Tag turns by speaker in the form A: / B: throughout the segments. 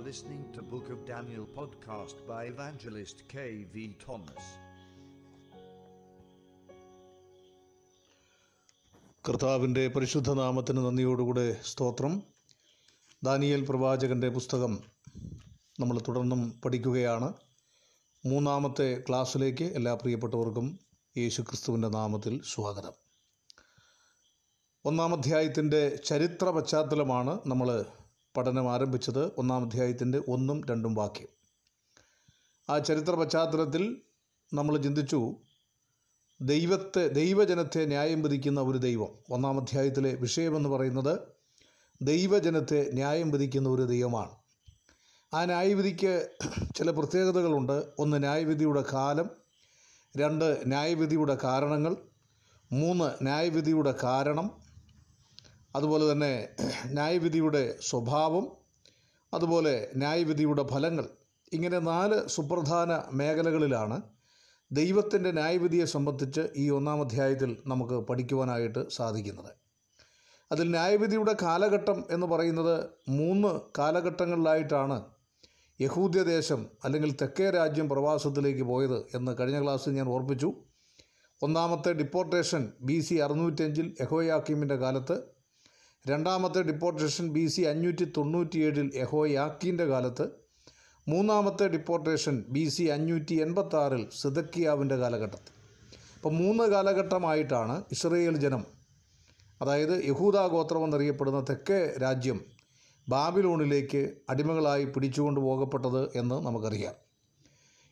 A: are listening to Book of Daniel podcast by evangelist K.V. Thomas.
B: കർത്താവിന്റെ പരിശുദ്ധ നാമത്തിന് നന്ദിയോടുകൂടെ സ്തോത്രം ദാനിയേൽ പ്രവാചകന്റെ പുസ്തകം നമ്മൾ തുടർന്നും പഠിക്കുകയാണ് മൂന്നാമത്തെ ക്ലാസ്സിലേക്ക് എല്ലാ പ്രിയപ്പെട്ടവർക്കും യേശു ക്രിസ്തുവിന്റെ നാമത്തിൽ സ്വാഗതം ഒന്നാം അധ്യായത്തിന്റെ ചരിത്ര പശ്ചാത്തലമാണ് നമ്മൾ പഠനം ആരംഭിച്ചത് ഒന്നാം അധ്യായത്തിന്റെ ഒന്നും രണ്ടും വാക്യം. ആ ചരിത്ര പശ്ചാത്തലത്തിൽ നമ്മൾ ചിന്തിച്ചു ദൈവത്തെ ദൈവജനത്തെ ന്യായം വിധിക്കുന്ന ഒരു ദൈവം. ഒന്നാം അധ്യായത്തിലെ വിഷയമെന്ന് പറയുന്നത് ദൈവജനത്തെ ന്യായം വിധിക്കുന്ന ഒരു ദൈവമാണ്. ആ ന്യായവിധിക്ക് ചില പ്രത്യേകതകളുണ്ട്. ഒന്ന് ന്യായവിധിയുടെ കാലം. രണ്ട് ന്യായവിധിയുടെ കാരണങ്ങൾ. മൂന്ന് ന്യായവിധിയുടെ കാരണം. അതുപോലെ തന്നെ ന്യായവിധിയുടെ സ്വഭാവം അതുപോലെ ന്യായവിധിയുടെ ഫലങ്ങൾ ഇങ്ങനെ നാല് സുപ്രധാന മേഖലകളിലാണ് ദൈവത്തിന്റെ ന്യായവിധിയെ സംബന്ധിച്ച് ഈ ഒന്നാം അധ്യായത്തിൽ നമുക്ക് പഠിക്കുവാനായിട്ട് സാധിക്കുന്നത്. അതിൽ ന്യായവിധിയുടെ കാലഘട്ടം എന്ന് പറയുന്നത് മൂന്ന് കാലഘട്ടങ്ങളിലായിട്ടാണ് യഹൂദ്യദേശം അല്ലെങ്കിൽ തെക്കേ രാജ്യം പ്രവാസത്തിലേക്ക് പോയത് എന്ന് കഴിഞ്ഞ ക്ലാസ്സിൽ ഞാൻ ഓർപ്പിച്ചു. ഒന്നാമത്തെ ഡിപ്പോർട്ടേഷൻ ബി സി അറുന്നൂറ്റഞ്ചിൽ യഹോയാക്കീമിന്റെ കാലത്ത് രണ്ടാമത്തെ ഡിപ്പോർട്ടേഷൻ ബി സി അഞ്ഞൂറ്റി തൊണ്ണൂറ്റിയേഴിൽ യഹോയാക്കീന്റെ കാലത്ത്. മൂന്നാമത്തെ ഡിപ്പോർട്ടേഷൻ ബി സി അഞ്ഞൂറ്റി എൺപത്താറിൽ സിദക്കിയാവിന്റെ കാലഘട്ടത്തിൽ. അപ്പോൾ മൂന്ന് കാലഘട്ടമായിട്ടാണ് ഇസ്രയേൽ ജനം അതായത് യഹൂദ ഗോത്രം എന്നറിയപ്പെടുന്ന തെക്കേ രാജ്യം ബാബിലോണിലേക്ക് അടിമകളായി പിടിച്ചുകൊണ്ട് പോകപ്പെട്ടത് എന്ന് നമുക്കറിയാം.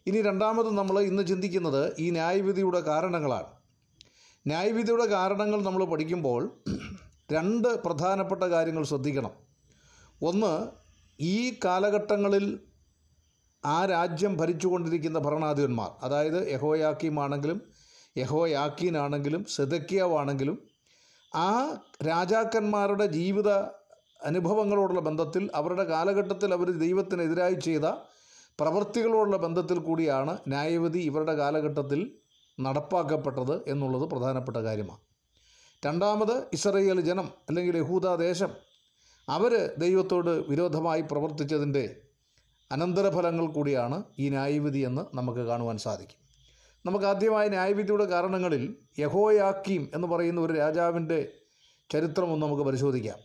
B: ഇനി രണ്ടാമത് നമ്മൾ ഇന്ന് ചിന്തിക്കുന്നത് ഈ ന്യായവിധിയുടെ കാരണങ്ങളാണ്. ന്യായവിധിയുടെ കാരണങ്ങൾ നമ്മൾ പഠിക്കുമ്പോൾ രണ്ട് പ്രധാനപ്പെട്ട കാര്യങ്ങൾ ശ്രദ്ധിക്കണം. ഒന്ന് ഈ കാലഘട്ടങ്ങളിൽ ആ രാജ്യം ഭരിച്ചുകൊണ്ടിരിക്കുന്ന ഭരണാധിപന്മാർ അതായത് യഹോയാക്കീമാണെങ്കിലും യഹോയാക്കീനാണെങ്കിലും സെതക്കിയാവാണെങ്കിലും ആ രാജാക്കന്മാരുടെ ജീവിത അനുഭവങ്ങളോടുള്ള ബന്ധത്തിൽ അവരുടെ കാലഘട്ടത്തിൽ അവർ ദൈവത്തിനെതിരായി ചെയ്ത പ്രവൃത്തികളോടുള്ള ബന്ധത്തിൽ കൂടിയാണ് ന്യായവിധി ഇവരുടെ കാലഘട്ടത്തിൽ നടപ്പാക്കപ്പെട്ടത് എന്നുള്ളത് പ്രധാനപ്പെട്ട കാര്യമാണ്. രണ്ടാമത് ഇസ്രയേൽ ജനം അല്ലെങ്കിൽ യഹൂദ ദേശം അവർ ദൈവത്തോട് വിരോധമായി പ്രവർത്തിച്ചതിന്റെ അനന്തരഫലങ്ങൾ കൂടിയാണ് ഈ ന്യായവിധി എന്ന് നമുക്ക് കാണുവാൻ സാധിക്കും. നമുക്ക് ആദ്യമായ ന്യായവിധിയുടെ കാരണങ്ങളിൽ യഹോയാക്കീം എന്ന് പറയുന്ന ഒരു രാജാവിന്റെ ചരിത്രമൊന്ന് നമുക്ക് പരിശോധിക്കാം.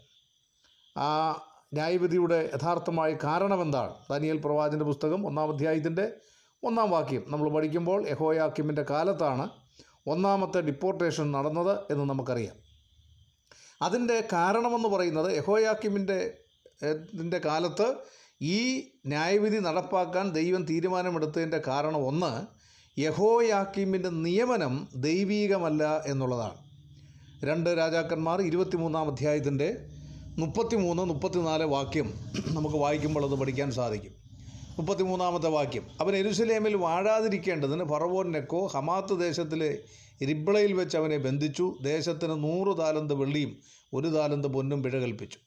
B: ആ ന്യായവിധിയുടെ യഥാർത്ഥമായ കാരണം എന്താണ്? ദാനിയൽ പ്രവാചന്റെ പുസ്തകം ഒന്നാം അധ്യായത്തിന്റെ ഒന്നാം വാക്യം നമ്മൾ പഠിക്കുമ്പോൾ യഹോയാക്കിമിന്റെ കാലത്താണ് ഒന്നാമത്തെ ഡിപ്പോർട്ടേഷൻ നടന്നത് എന്ന് നമുക്കറിയാം. അതിന്റെ കാരണമെന്ന് പറയുന്നത് യഹോയാക്കിമിന്റെ ഇതിന്റെ കാലത്ത് ഈ ന്യായവിധി നടപ്പാക്കാൻ ദൈവം തീരുമാനമെടുത്തതിന്റെ കാരണം ഒന്ന് യഹോയാക്കിമിന്റെ നിയമനം ദൈവീകമല്ല എന്നുള്ളതാണ്. രണ്ട് രാജാക്കന്മാർ ഇരുപത്തിമൂന്നാം അധ്യായത്തിന്റെ മുപ്പത്തിമൂന്ന് മുപ്പത്തിനാല് വാക്യം നമുക്ക് വായിക്കുമ്പോൾ അത് പഠിക്കാൻ സാധിക്കും. മുപ്പത്തിമൂന്നാമത്തെ വാക്യം. അവൻ എരുസലേമിൽ വാഴാതിരിക്കേണ്ടതിന് ഫറവോൻ നെക്കോ ഹമാത്ത് ദേശത്തിലെ റിബ്ളയിൽ വെച്ച് അവനെ ബന്ധിച്ചു. ദേശത്തിന് നൂറ് താലന്ത് വെള്ളിയും ഒരു താലന്ത് പൊന്നും പിഴ കൽപ്പിച്ചു.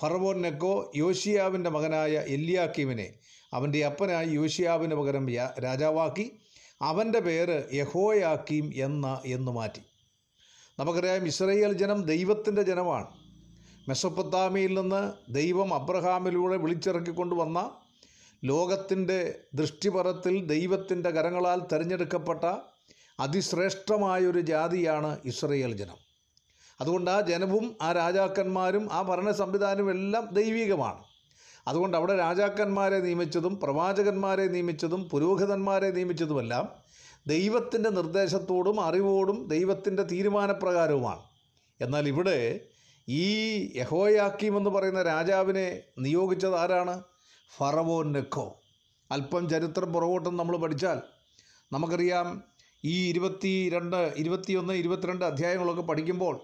B: ഫറവോൻ നെക്കോ യോഷിയാവിന്റെ മകനായ എല്ലിയാക്കീമിനെ അവന്റെ അപ്പനായി യോഷിയാവിന് പകരം രാജാവാക്കി. അവന്റെ പേര് യഹോയാക്കീം എന്ന എന്ന് മാറ്റി. നമുക്കറിയാം ഇസ്രയേൽ ജനം ദൈവത്തിന്റെ ജനമാണ്. മെസ്സൊപ്പത്താമിയിൽ നിന്ന് ദൈവം അബ്രഹാമിലൂടെ വിളിച്ചിറക്കിക്കൊണ്ടുവന്ന ലോകത്തിന്റെ ദൃഷ്ടിപരത്തിൽ ദൈവത്തിന്റെ കരങ്ങളാൽ തിരഞ്ഞെടുക്കപ്പെട്ട അതിശ്രേഷ്ഠമായൊരു ജാതിയാണ് ഇസ്രയേൽ ജനം. അതുകൊണ്ട് ആ ജനവും ആ രാജാക്കന്മാരും ആ ഭരണ സംവിധാനവും എല്ലാം ദൈവികമാണ്. അതുകൊണ്ട് അവിടെ രാജാക്കന്മാരെ നിയമിച്ചതും പ്രവാചകന്മാരെ നിയമിച്ചതും പുരോഹിതന്മാരെ നിയമിച്ചതുമെല്ലാം ദൈവത്തിന്റെ നിർദ്ദേശത്തോടും അറിവോടും ദൈവത്തിന്റെ തീരുമാനപ്രകാരവുമാണ്. എന്നാൽ ഇവിടെ ഈ യഹോയാക്കീം എന്ന് പറയുന്ന രാജാവിനെ നിയോഗിച്ചത് ആരാണ്? ഫറവോൻ നെക്കോ അല്പം ചരിത്രം പുറകോട്ടും നമ്മൾ പഠിച്ചാൽ നമുക്കറിയാം ഈ ഇരുപത്തി രണ്ട് ഇരുപത്തിയൊന്ന് ഇരുപത്തിരണ്ട് അധ്യായങ്ങളൊക്കെ പഠിക്കുമ്പോൾ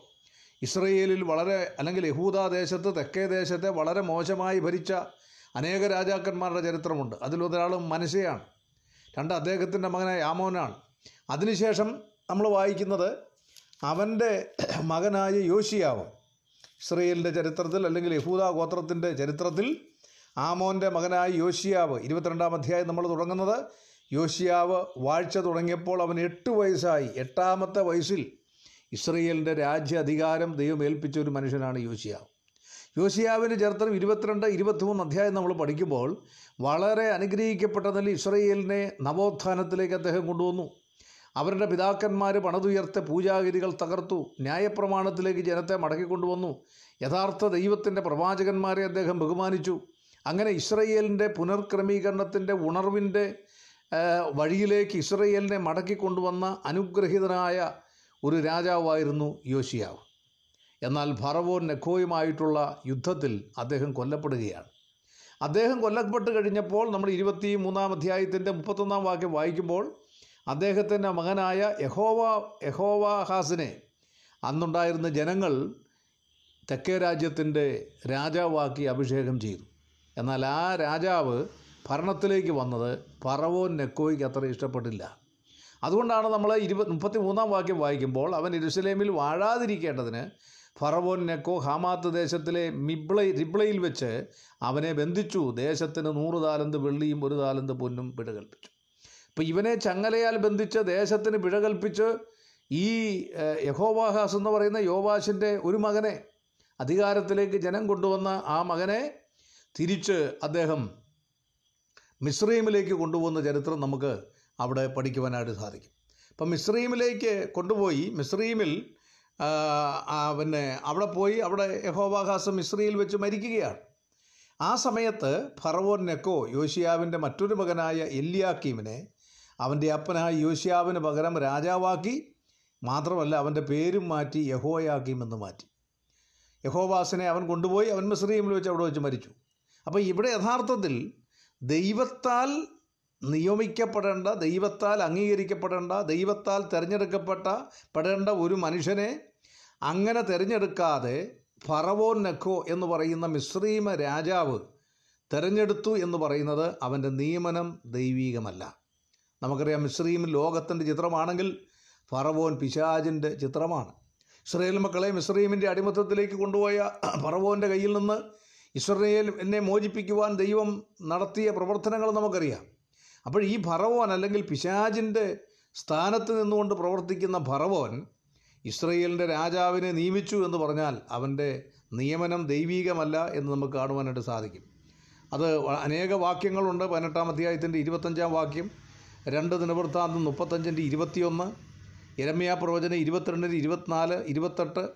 B: ഇസ്രയേലിൽ വളരെ അല്ലെങ്കിൽ യഹൂദാ ദേശത്ത് തെക്കേ ദേശത്തെ വളരെ മോശമായി ഭരിച്ച അനേക രാജാക്കന്മാരുടെ ചരിത്രമുണ്ട്. അതിലൊരാൾ മനസ്സെയാണ് രണ്ട് അദ്ദേഹത്തിന്റെ മകനായ ആമോനാണ് അതിനുശേഷം നമ്മൾ വായിക്കുന്നത് അവന്റെ മകനായ യോശിയാവ്. ഇസ്രയേലിന്റെ ചരിത്രത്തിൽ അല്ലെങ്കിൽ യഹൂദ ഗോത്രത്തിന്റെ ചരിത്രത്തിൽ ആമോന്റെ മകനായ യോഷിയാവ് ഇരുപത്തിരണ്ടാം അധ്യായം നമ്മൾ തുടങ്ങുന്നത്. യോഷിയാവ് വാഴ്ച തുടങ്ങിയപ്പോൾ അവൻ എട്ട് വയസ്സായി. എട്ടാമത്തെ വയസ്സിൽ ഇസ്രയേലിന്റെ രാജ്യ അധികാരം ദൈവം ഏൽപ്പിച്ച ഒരു മനുഷ്യനാണ് യോശിയാവ്. യോശിയാവിന്റെ ചരിത്രം ഇരുപത്തിരണ്ട് ഇരുപത്തിമൂന്ന് അധ്യായം നമ്മൾ പഠിക്കുമ്പോൾ വളരെ അനുഗ്രഹിക്കപ്പെട്ടതിൽ ഇസ്രയേലിനെ നവോത്ഥാനത്തിലേക്ക് അദ്ദേഹം കൊണ്ടുവന്നു. അവരുടെ പിതാക്കന്മാർ പണതുയർത്ത പൂജാഗിരികൾ തകർത്തു. ന്യായപ്രമാണത്തിലേക്ക് ജനത്തെ മടക്കിക്കൊണ്ടുവന്നു യഥാർത്ഥ ദൈവത്തിന്റെ പ്രവാചകന്മാരെ അദ്ദേഹം ബഹുമാനിച്ചു. അങ്ങനെ ഇസ്രയേലിന്റെ പുനർക്രമീകരണത്തിന്റെ ഉണർവിന്റെ വഴിയിലേക്ക് ഇസ്രയേലിനെ മടക്കി കൊണ്ടുവന്ന അനുഗ്രഹീതനായ ഒരു രാജാവായിരുന്നു യോശിയാവ്. എന്നാൽ ഫറവോൻ നെഖോയുമായിട്ടുള്ള യുദ്ധത്തിൽ അദ്ദേഹം കൊല്ലപ്പെടുകയാണ്. അദ്ദേഹം കൊല്ലപ്പെട്ട് കഴിഞ്ഞപ്പോൾ നമ്മൾ ഇരുപത്തി മൂന്നാം അധ്യായത്തിന്റെ മുപ്പത്തൊന്നാം വാക്യം വായിക്കുമ്പോൾ അദ്ദേഹത്തിന്റെ മകനായ യഹോവ യഹോവാഹാസിനെ അന്നുണ്ടായിരുന്ന ജനങ്ങൾ തെക്കേ രാജ്യത്തിന്റെ രാജാവാക്കി അഭിഷേകം ചെയ്തു. എന്നാൽ ആ രാജാവ് ഭരണത്തിലേക്ക് വന്നത് ഫറവോൻ നെക്കോയ്ക്ക് അത്ര ഇഷ്ടപ്പെട്ടില്ല. അതുകൊണ്ടാണ് നമ്മൾ ഇരുപത് മുപ്പത്തി മൂന്നാം വാക്യം വായിക്കുമ്പോൾ അവൻ ഇരുസലേമിൽ വാഴാതിരിക്കേണ്ടതിന് ഫറവോൻ നെക്കോ ഹാമാത്ത് ദേശത്തിലെ മിബ്ലൈ റിബ്ലയിൽ വെച്ച് അവനെ ബന്ധിച്ചു. ദേശത്തിന് നൂറ് താലന്ത് വെള്ളിയും ഒരു താലന്ത് പൊന്നും പിഴ കൽപ്പിച്ചു ഇവനെ ചങ്ങലയാൽ ബന്ധിച്ച് ദേശത്തിന് പിഴ കൽപ്പിച്ച് ഈ യഹോവാഹാസ് എന്ന് പറയുന്ന യോവാശിന്റെ ഒരു മകനെ അധികാരത്തിലേക്ക് ജനം കൊണ്ടുവന്ന ആ മകനെ തിരിച്ച് അദ്ദേഹം മിശ്രീമിലേക്ക് കൊണ്ടുപോകുന്ന ചരിത്രം നമുക്ക് അവിടെ പഠിക്കുവാനായിട്ട് സാധിക്കും. അപ്പം മിശ്രീമിലേക്ക് കൊണ്ടുപോയി മിശ്രീമിൽ പിന്നെ അവിടെ പോയി അവിടെ യഹോവാഹാസ് മിശ്രിയിൽ വെച്ച് മരിക്കുകയാണ്. ആ സമയത്ത് ഫറവോൻ നെക്കോ യോശിയാവിന്റെ മറ്റൊരു മകനായ എല്ലിയാക്കീമിനെ അവന്റെ അപ്പനായ യോശിയാവിന് പകരം രാജാവാക്കി മാത്രമല്ല അവന്റെ പേരും മാറ്റി യഹോയാക്കീം എന്ന് മാറ്റി. യഹോവാസിനെ അവൻ കൊണ്ടുപോയി അവൻ മിശ്രീമിൽ വെച്ച് അവിടെ വെച്ച് മരിച്ചു. അപ്പോൾ ഇവിടെ യഥാർത്ഥത്തിൽ ദൈവത്താൽ നിയമിക്കപ്പെടേണ്ട ദൈവത്താൽ അംഗീകരിക്കപ്പെടേണ്ട ദൈവത്താൽ തിരഞ്ഞെടുക്കപ്പെട്ട പെടേണ്ട ഒരു മനുഷ്യനെ അങ്ങനെ തിരഞ്ഞെടുക്കാതെ ഫറവോൻ നഖോ എന്ന് പറയുന്ന മിശ്രീമ രാജാവ് തിരഞ്ഞെടുത്തു എന്ന് പറയുന്നത് അവന്റെ നിയമനം ദൈവീകമല്ല. നമുക്കറിയാം മിശ്രീം ലോകത്തിന്റെ ചിത്രമാണെങ്കിൽ ഫറവോൻ പിശാജിന്റെ ചിത്രമാണ്. ഇസ്രയേൽ മക്കളെ മിശ്രീമിന്റെ അടിമത്തത്തിലേക്ക് കൊണ്ടുപോയ ഫറവോന്റെ കയ്യിൽ നിന്ന് ഇസ്രയേൽ എന്നെ മോചിപ്പിക്കുവാൻ ദൈവം നടത്തിയ പ്രവർത്തനങ്ങൾ നമുക്കറിയാം. അപ്പോൾ ഈ ഭറവോൻ അല്ലെങ്കിൽ പിശാജിന്റെ സ്ഥാനത്ത് നിന്നുകൊണ്ട് പ്രവർത്തിക്കുന്ന ഭറവോൻ ഇസ്രയേലിന്റെ രാജാവിനെ നിയമിച്ചു എന്ന് പറഞ്ഞാൽ അവന്റെ നിയമനം ദൈവീകമല്ല എന്ന് നമുക്ക് കാണുവാനായിട്ട് സാധിക്കും. അത് അനേക വാക്യങ്ങളുണ്ട്. പതിനെട്ടാം അധ്യായത്തിന്റെ ഇരുപത്തഞ്ചാം വാക്യം രണ്ട് ദിനവൃത്താന്തം മുപ്പത്തഞ്ചിന്റെ ഇരുപത്തിയൊന്ന് ഇരമ്യാ പ്രവചനം ഇരുപത്തിരണ്ടിന്റെ ഇരുപത്തിനാല് ഇരുപത്തെട്ട്.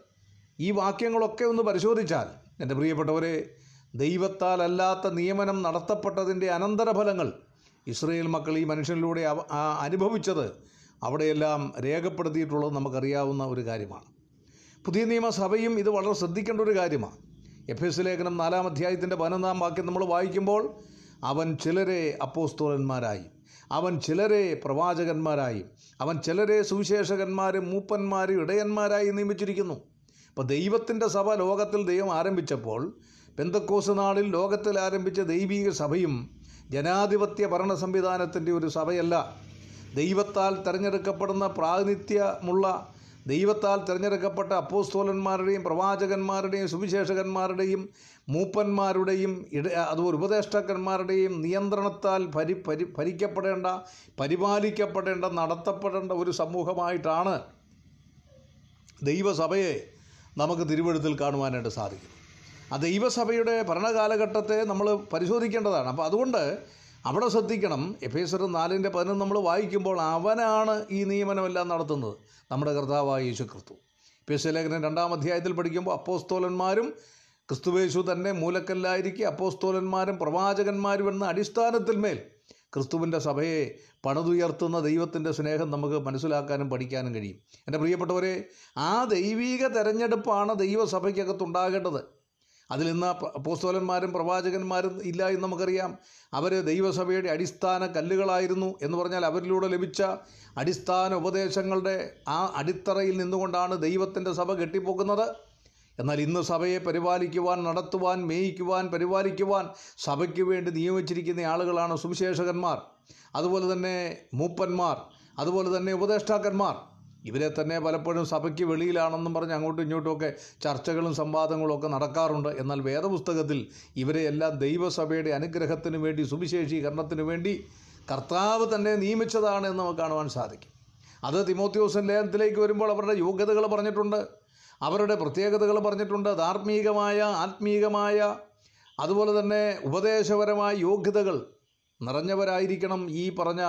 B: ഈ വാക്യങ്ങളൊക്കെ ഒന്ന് പരിശോധിച്ചാൽ എന്റെ പ്രിയപ്പെട്ടവരെ ദൈവത്താൽ അല്ലാത്ത നിയമനം നടത്തപ്പെട്ടതിന്റെ അനന്തരഫലങ്ങൾ ഇസ്രയേൽ മക്കൾ ഈ മനുഷ്യനിലൂടെ അനുഭവിച്ചത് അവിടെയെല്ലാം രേഖപ്പെടുത്തിയിട്ടുള്ളത് നമുക്കറിയാവുന്ന ഒരു കാര്യമാണ്. പുതിയ നിയമസഭയും ഇത് വളരെ ശ്രദ്ധിക്കേണ്ട ഒരു കാര്യമാണ്. എഫ് എസ് ലേഖനം നാലാം അധ്യായത്തിന്റെ പതിനൊന്നാം വാക്യം നമ്മൾ വായിക്കുമ്പോൾ അവൻ ചിലരെ അപ്പോസ്തോലന്മാരായി അവൻ ചിലരെ പ്രവാചകന്മാരായി അവൻ ചിലരെ സുവിശേഷകന്മാരും മൂപ്പന്മാരും ഇടയന്മാരായി നിയമിച്ചിരിക്കുന്നു. അപ്പോൾ ദൈവത്തിന്റെ സഭ ലോകത്തിൽ ദൈവം ആരംഭിച്ചപ്പോൾ പെന്തക്കോസ് നാളിൽ ലോകത്തിൽ ആരംഭിച്ച ദൈവീക സഭയും ജനാധിപത്യ ഭരണ സംവിധാനത്തിന്റെ ഒരു സഭയല്ല. ദൈവത്താൽ തിരഞ്ഞെടുക്കപ്പെടുന്ന പ്രാതിനിധ്യമുള്ള ദൈവത്താൽ തിരഞ്ഞെടുക്കപ്പെട്ട അപ്പോസ്തോലന്മാരുടെയും പ്രവാചകന്മാരുടെയും സുവിശേഷകന്മാരുടെയും മൂപ്പന്മാരുടെയും ഇട അതുപോലെ ഉപദേഷ്ടാക്കന്മാരുടെയും നിയന്ത്രണത്താൽ പരി പരി ഭരിക്കപ്പെടേണ്ട പരിപാലിക്കപ്പെടേണ്ട നടത്തപ്പെടേണ്ട ഒരു സമൂഹമായിട്ടാണ് ദൈവസഭയെ നമുക്ക് തിരുവഴുത്തിൽ കാണുവാനായിട്ട് സാധിക്കും ദൈവസഭയുടെ ഭരണകാലഘട്ടത്തെ നമ്മൾ പരിശോധിക്കേണ്ടതാണ്. അപ്പോൾ അതുകൊണ്ട് അവിടെ ശ്രദ്ധിക്കണം. എഫ് എസ് നാലിന്റെ പതിനൊന്ന് നമ്മൾ വായിക്കുമ്പോൾ അവനാണ് ഈ നിയമനമെല്ലാം നടത്തുന്നത്. നമ്മുടെ കർത്താവായ യേശു ക്രിസ്തു എഫ് എസ് ലേഖനം രണ്ടാം അധ്യായത്തിൽ പഠിക്കുമ്പോൾ അപ്പോസ്തോലന്മാരും ക്രിസ്തുവേശു തന്നെ മൂലക്കല്ലായിരിക്കെ അപ്പോസ്തോലന്മാരും പ്രവാചകന്മാരും എന്ന അടിസ്ഥാനത്തിൽ മേൽ ക്രിസ്തുവിന്റെ സഭയെ പണിതുയർത്തുന്ന ദൈവത്തിന്റെ സ്നേഹം നമുക്ക് മനസ്സിലാക്കാനും പഠിക്കാനും കഴിയും. എന്റെ പ്രിയപ്പെട്ടവരെ ആ ദൈവീക തെരഞ്ഞെടുപ്പാണ് ദൈവസഭയ്ക്കകത്തുണ്ടാകേണ്ടത് അതിൽ നിന്ന് അപ്പോസ്തോലന്മാരും പ്രവാചകന്മാരും ഇല്ല എന്ന് നമുക്കറിയാം. അവർ ദൈവസഭയുടെ അടിസ്ഥാന കല്ലുകളായിരുന്നു എന്ന് പറഞ്ഞാൽ അവരിലൂടെ ലഭിച്ച അടിസ്ഥാന ഉപദേശങ്ങളുടെ ആ അടിത്തറയിൽ നിന്നുകൊണ്ടാണ് ദൈവത്തിന്റെ സഭ കെട്ടിപ്പോക്കുന്നത്. എന്നാൽ ഇന്ന് സഭയെ പരിപാലിക്കുവാൻ നടത്തുവാൻ മേയിക്കുവാൻ പരിപാലിക്കുവാൻ സഭയ്ക്ക് വേണ്ടി നിയമിച്ചിരിക്കുന്ന ആളുകളാണ് സുവിശേഷകന്മാർ. അതുപോലെ തന്നെ മൂപ്പന്മാർ. അതുപോലെ തന്നെ ഉപദേഷ്ടാക്കന്മാർ. ഇവരെ തന്നെ പലപ്പോഴും സഭയ്ക്ക് വെളിയിലാണെന്നും പറഞ്ഞ് അങ്ങോട്ടും ഇങ്ങോട്ടുമൊക്കെ ചർച്ചകളും സംവാദങ്ങളും ഒക്കെ നടക്കാറുണ്ട്. എന്നാൽ വേദപുസ്തകത്തിൽ ഇവരെ എല്ലാം ദൈവസഭയുടെ അനുഗ്രഹത്തിന് വേണ്ടി സുവിശേഷീകരണത്തിന് വേണ്ടി കർത്താവ് തന്നെ നിയമിച്ചതാണ് എന്ന് നമുക്ക് കാണുവാൻ സാധിക്കും. അത് തിമോത്യോസൻ ലേഖനത്തിലേക്ക് വരുമ്പോൾ അവരുടെ യോഗ്യതകൾ പറഞ്ഞിട്ടുണ്ട് അവരുടെ പ്രത്യേകതകൾ പറഞ്ഞിട്ടുണ്ട് ധാർമ്മികമായ ആത്മീകമായ അതുപോലെ തന്നെ ഉപദേശപരമായ യോഗ്യതകൾ നിറഞ്ഞവരായിരിക്കണം ഈ പറഞ്ഞ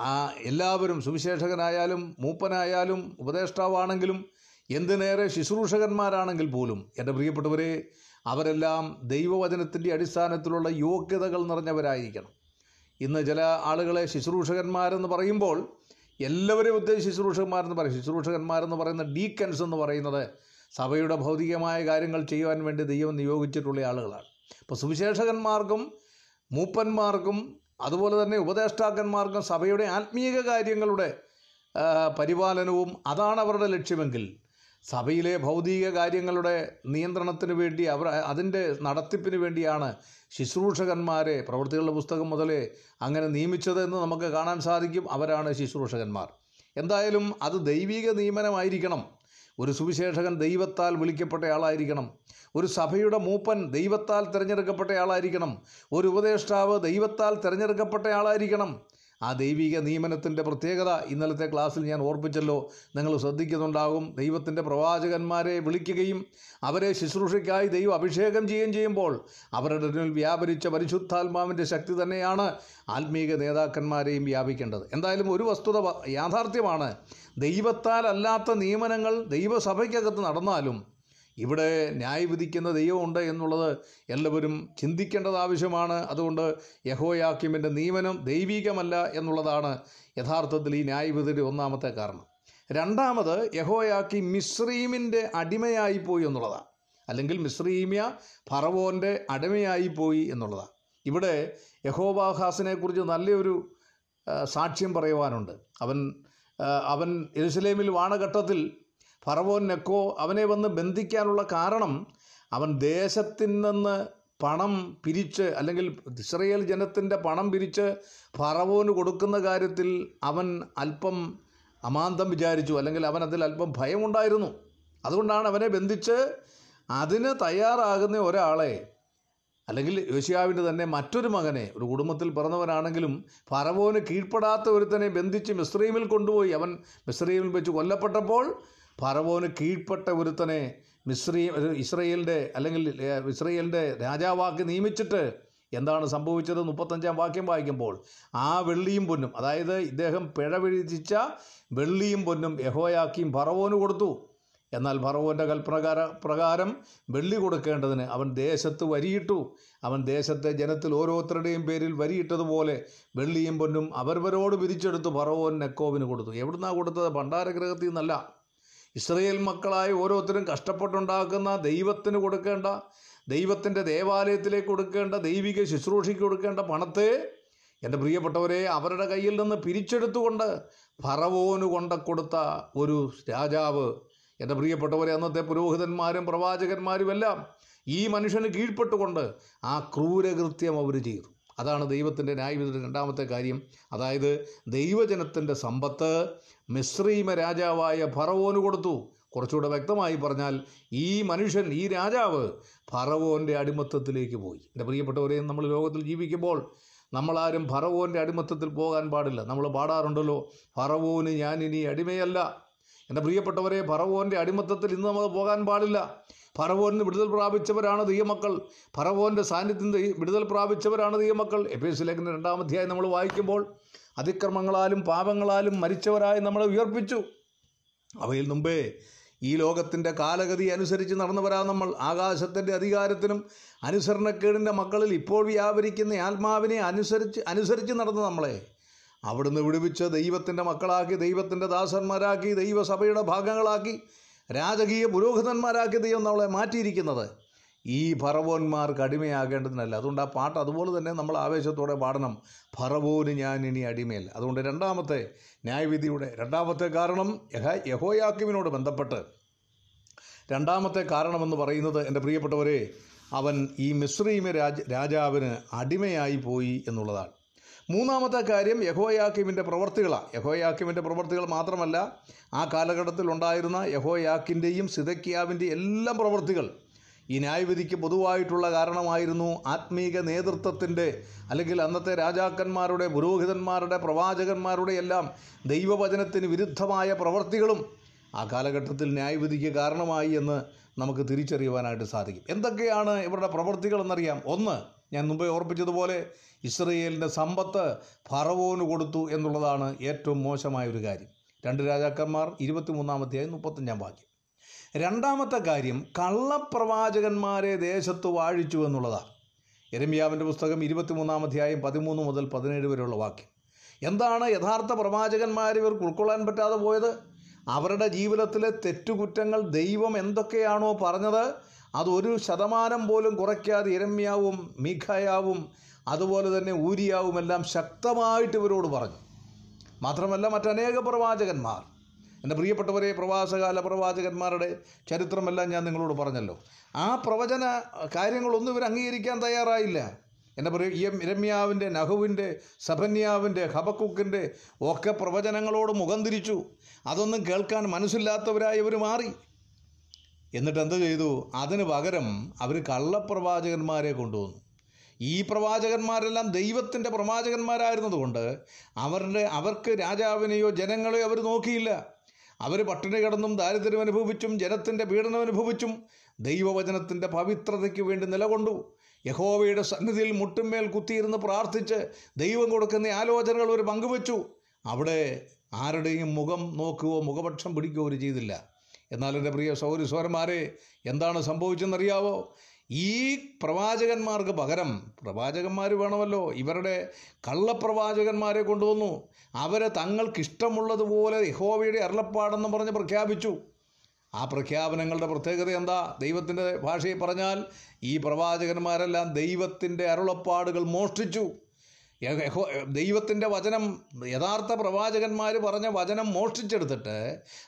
B: ആ എല്ലാവരും സുവിശേഷകനായാലും മൂപ്പനായാലും ഉപദേഷ്ടാവാണെങ്കിലും എന്തിനേറെ ശുശ്രൂഷകന്മാരാണെങ്കിൽ പോലും എന്റെ പ്രിയപ്പെട്ടവരെ അവരെല്ലാം ദൈവവചനത്തിന്റെ അടിസ്ഥാനത്തിലുള്ള യോഗ്യതകൾ നിറഞ്ഞവരായിരിക്കണം. ഇന്ന് ചില ആളുകളെ ശുശ്രൂഷകന്മാരെന്ന് പറയുമ്പോൾ എല്ലാവരും ഉദ്ദേശിച്ച് ശുശ്രൂഷകന്മാരെന്ന് പറയും. ശുശ്രൂഷകന്മാരെന്ന് പറയുന്ന ഡീക്കൻസ് എന്ന് പറയുന്നത് സഭയുടെ ഭൗതികമായ കാര്യങ്ങൾ ചെയ്യുവാൻ വേണ്ടി ദൈവം നിയോഗിച്ചിട്ടുള്ള ആളുകളാണ്. അപ്പോൾ സുവിശേഷകന്മാർക്കും മൂപ്പന്മാർക്കും അതുപോലെ തന്നെ ഉപദേഷ്ടാക്കന്മാർക്കും സഭയുടെ ആത്മീയ കാര്യങ്ങളുടെ പരിപാലനവും അതാണ് അവരുടെ ലക്ഷ്യമെങ്കിൽ സഭയിലെ ഭൗതിക കാര്യങ്ങളുടെ നിയന്ത്രണത്തിന് വേണ്ടി അവർ അതിന്റെ നടത്തിപ്പിന് വേണ്ടിയാണ് ശുശ്രൂഷകന്മാരെ പ്രവൃത്തികളുടെ പുസ്തകം മുതലേ അങ്ങനെ നിയമിച്ചത് എന്ന് നമുക്ക് കാണാൻ സാധിക്കും. അവരാണ് ശുശ്രൂഷകന്മാർ. എന്തായാലും അത് ദൈവിക നിയമനമായിരിക്കണം. ഒരു സുവിശേഷകൻ ദൈവത്താൽ വിളിക്കപ്പെട്ടയാളായിരിക്കണം ഒരു സഭയുടെ മൂപ്പൻ ദൈവത്താൽ തിരഞ്ഞെടുക്കപ്പെട്ടയാളായിരിക്കണം ഒരു ഉപദേഷ്ടാവ് ദൈവത്താൽ തിരഞ്ഞെടുക്കപ്പെട്ട ആളായിരിക്കണം. ആ ദൈവിക നിയമനത്തിന്റെ പ്രത്യേകത ഇന്നലത്തെ ക്ലാസ്സിൽ ഞാൻ ഓർപ്പിച്ചല്ലോ. നിങ്ങൾ ശ്രദ്ധിക്കുന്നുണ്ടാകും. ദൈവത്തിന്റെ പ്രവാചകന്മാരെ വിളിക്കുകയും അവരെ ശുശ്രൂഷയ്ക്കായി ദൈവം അഭിഷേകം ചെയ്യുകയും ചെയ്യുമ്പോൾ അവരുടെ വ്യാപരിച്ച പരിശുദ്ധാത്മാവിന്റെ ശക്തി തന്നെയാണ് ആത്മീക നേതാക്കന്മാരെയും വ്യാപിക്കേണ്ടത്. എന്തായാലും ഒരു വസ്തുത യാഥാർത്ഥ്യമാണ്. ദൈവത്താൽ അല്ലാത്ത നിയമനങ്ങൾ ദൈവസഭയ്ക്കകത്ത് നടന്നാലും ഇവിടെ ന്യായവിധിക്കുന്ന ദൈവമുണ്ട് എന്നുള്ളത് എല്ലാവരും ചിന്തിക്കേണ്ടത് ആവശ്യമാണ്. അതുകൊണ്ട് യഹോയാക്കിമിന്റെ നിയമനം ദൈവികമല്ല എന്നുള്ളതാണ് യഥാർത്ഥത്തിൽ ഈ ന്യായവിധിയുടെ ഒന്നാമത്തെ കാരണം. രണ്ടാമത് യഹോയാക്കി മിശ്രീമിന്റെ അടിമയായിപ്പോയി എന്നുള്ളതാണ്. അല്ലെങ്കിൽ മിശ്രീമ്യ ഫറവോന്റെ അടിമയായിപ്പോയി എന്നുള്ളതാണ്. ഇവിടെ യഹോബാഹാസിനെ കുറിച്ച് നല്ലൊരു സാക്ഷ്യം പറയുവാനുണ്ട്. അവൻ അവൻ എരുസലേമിൽ വാണഘട്ടത്തിൽ ഫറവോൻ നെക്കോ അവനെ വന്ന് ബന്ധിക്കാനുള്ള കാരണം അവൻ ദേശത്തിൽ നിന്ന് പണം പിരിച്ച് അല്ലെങ്കിൽ ഇസ്രയേൽ ജനത്തിന്റെ പണം പിരിച്ച് ഫറവോന് കൊടുക്കുന്ന കാര്യത്തിൽ അവൻ അല്പം അമാന്തം വിചാരിച്ചു അല്ലെങ്കിൽ അവൻ അതിൽ അല്പം ഭയമുണ്ടായിരുന്നു. അതുകൊണ്ടാണ് അവനെ ബന്ധിച്ച് അതിന് തയ്യാറാകുന്ന ഒരാളെ അല്ലെങ്കിൽ യോശിയാവിന്റെ തന്നെ മറ്റൊരു മകനെ ഒരു കുടുംബത്തിൽ പിറന്നവനാണെങ്കിലും ഫറവോന് കീഴ്പ്പെടാത്ത ഒരുത്തനെ ബന്ധിച്ച് മിസ്രൈമിൽ കൊണ്ടുപോയി. അവൻ മിസ്രൈമിൽ വെച്ച് കൊല്ലപ്പെട്ടപ്പോൾ ഫറവോന് കീഴ്പ്പെട്ട ഒരുത്തനെ ഒരു ഇസ്രയേലിന്റെ അല്ലെങ്കിൽ ഇസ്രയേലിന്റെ രാജാവാക്കി നിയമിച്ചിട്ട് എന്താണ് സംഭവിച്ചത് മുപ്പത്തഞ്ചാം വാക്യം വായിക്കുമ്പോൾ ആ വെള്ളിയും പൊന്നും അതായത് ഇദ്ദേഹം പിഴ വിഴിച്ച വെള്ളിയും പൊന്നും യഹോയാക്കിയും ഫറവോന് കൊടുത്തു. എന്നാൽ ഫറവോന്റെ കൽപ്രകാര പ്രകാരം വെള്ളി കൊടുക്കേണ്ടതിന് അവൻ ദേശത്ത് വരിയിട്ടു. അവൻ ദേശത്തെ ജനത്തിൽ ഓരോരുത്തരുടെയും പേരിൽ വരിയിട്ടതുപോലെ വെള്ളിയും പൊന്നും അവരവരോട് വിരിച്ചെടുത്ത് ഫറവോൻ നെക്കോവിന് കൊടുത്തു. എവിടുന്നാണ് കൊടുത്തത്? ഭണ്ഡാരഗ്രഹത്തിൽ നിന്നല്ല. ഇസ്രയേൽ മക്കളായ ഓരോരുത്തരും കഷ്ടപ്പെട്ടുണ്ടാക്കുന്ന ദൈവത്തിന് കൊടുക്കേണ്ട ദൈവത്തിന്റെ ദേവാലയത്തിലേക്ക് കൊടുക്കേണ്ട ദൈവിക ശുശ്രൂഷയ്ക്ക് കൊടുക്കേണ്ട പണത്തെ എന്റെ പ്രിയപ്പെട്ടവരെ അവരുടെ കയ്യിൽ നിന്ന് പിരിച്ചെടുത്തുകൊണ്ട് ഫറവോന് കൊണ്ട കൊടുത്ത ഒരു രാജാവ്. എന്റെ പ്രിയപ്പെട്ടവരെ അന്നത്തെ പുരോഹിതന്മാരും പ്രവാചകന്മാരുമെല്ലാം ഈ മനുഷ്യന് കീഴ്പ്പെട്ടുകൊണ്ട് ആ ക്രൂരകൃത്യം അവർ ചെയ്തു. അതാണ് ദൈവത്തിന്റെ ന്യായവിധിയുടെ രണ്ടാമത്തെ കാര്യം. അതായത് ദൈവജനത്തിന്റെ സമ്പത്ത് മിശ്രീമ രാജാവായ ഫറവോന് കൊടുത്തു. കുറച്ചുകൂടെ വ്യക്തമായി പറഞ്ഞാൽ ഈ മനുഷ്യൻ ഈ രാജാവ് ഫറവോന്റെ അടിമത്തത്തിലേക്ക് പോയി. എന്റെ പ്രിയപ്പെട്ടവരെ നമ്മൾ ലോകത്തിൽ ജീവിക്കുമ്പോൾ നമ്മളാരും ഫറവോന്റെ അടിമത്തത്തിൽ പോകാൻ പാടില്ല. നമ്മൾ പാടാറുണ്ടല്ലോ ഫറവോന് ഞാൻ ഇനി അടിമയല്ല. എന്റെ പ്രിയപ്പെട്ടവരെ ഫറവോന്റെ അടിമത്തത്തിൽ ഇന്ന് നമ്മൾ പോകാൻ പാടില്ല. ഫറവോന് വിടുതൽ പ്രാപിച്ചവരാണ് ദൈവമക്കൾ. ഫറവോന്റെ സാന്നിധ്യം വിടുതൽ പ്രാപിച്ചവരാണ് ദൈവമക്കൾ. എസ് ലേഖന രണ്ടാമധ്യായം നമ്മൾ വായിക്കുമ്പോൾ അതിക്രമങ്ങളാലും പാപങ്ങളാലും മരിച്ചവരായി നമ്മളെ ഉയർപ്പിച്ചു. അവയിൽ മുമ്പേ ഈ ലോകത്തിന്റെ കാലഗതി അനുസരിച്ച് നടന്നവരാ നമ്മൾ. ആകാശത്തിന്റെ അധികാരത്തിനും അനുസരണക്കേടിന്റെ മക്കളിൽ ഇപ്പോൾ വ്യാപരിക്കുന്ന ആത്മാവിനെ അനുസരിച്ച് അനുസരിച്ച് നടന്ന നമ്മളെ അവിടുന്ന് വിടുവിച്ച് ദൈവത്തിന്റെ മക്കളാക്കി ദൈവത്തിന്റെ ദാസന്മാരാക്കി ദൈവസഭയുടെ ഭാഗങ്ങളാക്കി രാജകീയ പുരോഹിതന്മാരാക്കി ദൈവം നമ്മളെ മാറ്റിയിരിക്കുന്നത്. ഈ ഭറവോന്മാർ അടിമയാകേണ്ടതിനല്ല അതുകൊണ്ട് ആ പാട്ട് അതുപോലെ തന്നെ നമ്മൾ ആവേശത്തോടെ പാടണം. ഭറവോന് ഞാൻ ഇനി അടിമയല്ല അതുകൊണ്ട് രണ്ടാമത്തെ ന്യായവിധിയുടെ രണ്ടാമത്തെ കാരണം യഹ യഹോയാക്കിമിനോട് ബന്ധപ്പെട്ട്. രണ്ടാമത്തെ കാരണമെന്ന് പറയുന്നത് എന്റെ പ്രിയപ്പെട്ടവരെ അവൻ ഈ മിശ്രീമ രാജ രാജാവിന് അടിമയായി പോയി എന്നുള്ളതാണ്. മൂന്നാമത്തെ കാര്യം യഹോയാക്കിമിന്റെ പ്രവർത്തികളാണ്. യഹോയാക്കിമിന്റെ പ്രവർത്തികൾ മാത്രമല്ല ആ കാലഘട്ടത്തിൽ ഉണ്ടായിരുന്ന യഹോയാക്കിന്റെയും സിതക്കിയാവിന്റെയും എല്ലാം പ്രവർത്തികൾ ഈ ന്യായവിധിക്ക് പൊതുവായിട്ടുള്ള കാരണമായിരുന്നു ആത്മീക നേതൃത്വത്തിന്റെ അല്ലെങ്കിൽ അന്നത്തെ രാജാക്കന്മാരുടെ പുരോഹിതന്മാരുടെ പ്രവാചകന്മാരുടെ എല്ലാം ദൈവവചനത്തിന് വിരുദ്ധമായ പ്രവർത്തികളും ആ കാലഘട്ടത്തിൽ ന്യായവിധിക്ക് കാരണമായി എന്ന് നമുക്ക് തിരിച്ചറിയുവാനായിട്ട് സാധിക്കും. എന്തൊക്കെയാണ് ഇവരുടെ പ്രവൃത്തികളെന്നറിയാം ഒന്ന് ഞാൻ മുമ്പേ ഓർപ്പിച്ചതുപോലെ ഇസ്രയേലിന്റെ സമ്പത്ത് ഫറവോന് കൊടുത്തു എന്നുള്ളതാണ് ഏറ്റവും മോശമായ ഒരു കാര്യം. രണ്ട് രാജാക്കന്മാർ ഇരുപത്തിമൂന്നാമത്തെയായി മുപ്പത്തഞ്ചാം വാക്യം. രണ്ടാമത്തെ കാര്യം കള്ളപ്രവാചകന്മാരെ ദേശത്ത് വാഴിച്ചു എന്നുള്ളതാണ്. എരമ്യാവിന്റെ പുസ്തകം ഇരുപത്തിമൂന്നാം അധ്യായം പതിമൂന്ന് മുതൽ പതിനേഴ് വരെയുള്ള വാക്യം. എന്താണ് യഥാർത്ഥ പ്രവാചകന്മാർ ഇവർക്ക് ഉൾക്കൊള്ളാൻ പറ്റാതെ പോയത്? അവരുടെ ജീവിതത്തിലെ തെറ്റുകുറ്റങ്ങൾ ദൈവം എന്തൊക്കെയാണോ പറഞ്ഞത്? അതൊരു ശതമാനം പോലും കുറയ്ക്കാതെ ഇരമ്യാവും മീഖയാവും അതുപോലെ തന്നെ ഊരിയാവുമെല്ലാം ശക്തമായിട്ട് ഇവരോട് പറഞ്ഞു. മാത്രമല്ല മറ്റനേക പ്രവാചകന്മാർ. എന്റെ പ്രിയപ്പെട്ടവരെ പ്രവാസകാല പ്രവാചകന്മാരുടെ ചരിത്രമെല്ലാം ഞാൻ നിങ്ങളോട് പറഞ്ഞല്ലോ. ആ പ്രവചന കാര്യങ്ങളൊന്നും ഇവർ അംഗീകരിക്കാൻ തയ്യാറായില്ല. എന്റെ പ്രിയ രമ്യാവിന്റെ നഹുവിന്റെ സഭന്യാവിന്റെ ഹബക്കുക്കിന്റെ ഒക്കെ പ്രവചനങ്ങളോട് മുഖം തിരിച്ചു. അതൊന്നും കേൾക്കാൻ മനസ്സില്ലാത്തവരായി ഇവർ മാറി. എന്നിട്ട് എന്ത് ചെയ്തു? അതിന് പകരം അവർ കള്ളപ്രവാചകന്മാരെ കൊണ്ടുവന്നു. ഈ പ്രവാചകന്മാരെല്ലാം ദൈവത്തിന്റെ പ്രവാചകന്മാരായിരുന്നതുകൊണ്ട് അവരുടെ അവർക്ക് രാജാവിനെയോ ജനങ്ങളെയോ അവർ നോക്കിയില്ല. അവർ പട്ടിണി കിടന്നും ദാരിദ്ര്യം അനുഭവിച്ചും ജനത്തിന്റെ പീഡനം അനുഭവിച്ചും ദൈവവചനത്തിന്റെ പവിത്രതയ്ക്ക് വേണ്ടി നിലകൊണ്ടു. യഹോവയുടെ സന്നിധിയിൽ മുട്ടുമേൽ കുത്തിയിരുന്ന് പ്രാർത്ഥിച്ച് ദൈവം കൊടുക്കുന്ന ആലോചനകൾ അവർ പങ്കുവച്ചു. അവിടെ ആരുടെയും മുഖം നോക്കുകയോ മുഖപക്ഷം പിടിക്കുകയോ ചെയ്തില്ല. എന്നാൽ എന്റെ പ്രിയ സൗരി സോരന്മാരെ എന്താണ് സംഭവിച്ചെന്നറിയാവോ? ഈ പ്രവാചകന്മാർക്ക് പകരം പ്രവാചകന്മാർ വേണമല്ലോ. ഇവരുടെ കള്ളപ്രവാചകന്മാരെ കൊണ്ടുവന്നു. അവരെ തങ്ങൾക്കിഷ്ടമുള്ളതുപോലെ യഹോവയുടെ അരുളപ്പാടെന്ന് പറഞ്ഞ് പ്രഖ്യാപിച്ചു. ആ പ്രഖ്യാപനങ്ങളുടെ പ്രത്യേകത എന്താ? ദൈവത്തിന്റെ ഭാഷയിൽ പറഞ്ഞാൽ ഈ പ്രവാചകന്മാരെല്ലാം ദൈവത്തിന്റെ അരുളപ്പാടുകൾ മോഷ്ടിച്ചു. ദൈവത്തിന്റെ വചനം യഥാർത്ഥ പ്രവാചകന്മാർ പറഞ്ഞ വചനം മോഷ്ടിച്ചെടുത്തിട്ട്